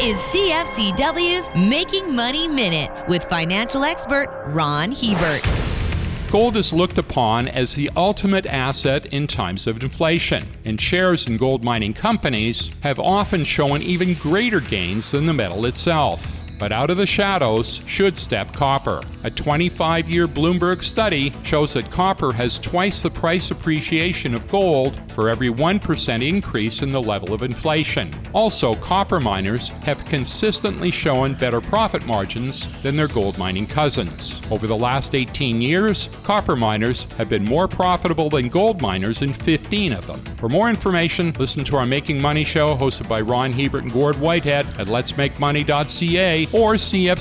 is CFCW's Making Money Minute with financial expert Ron Hebert. Gold is looked upon as the ultimate asset in times of inflation, and shares in gold mining companies have often shown even greater gains than the metal itself. But out of the shadows should step copper. A 25 year Bloomberg study shows that copper has twice the price appreciation of gold for every 1% increase in the level of inflation. Also, copper miners have consistently shown better profit margins than their gold mining cousins. Over the last 18 years, copper miners have been more profitable than gold miners in 15 of them. For more information, listen to our Making Money show hosted by Ron Hebert and Gord Whitehead at letsmakemoney.ca or cfcw.com.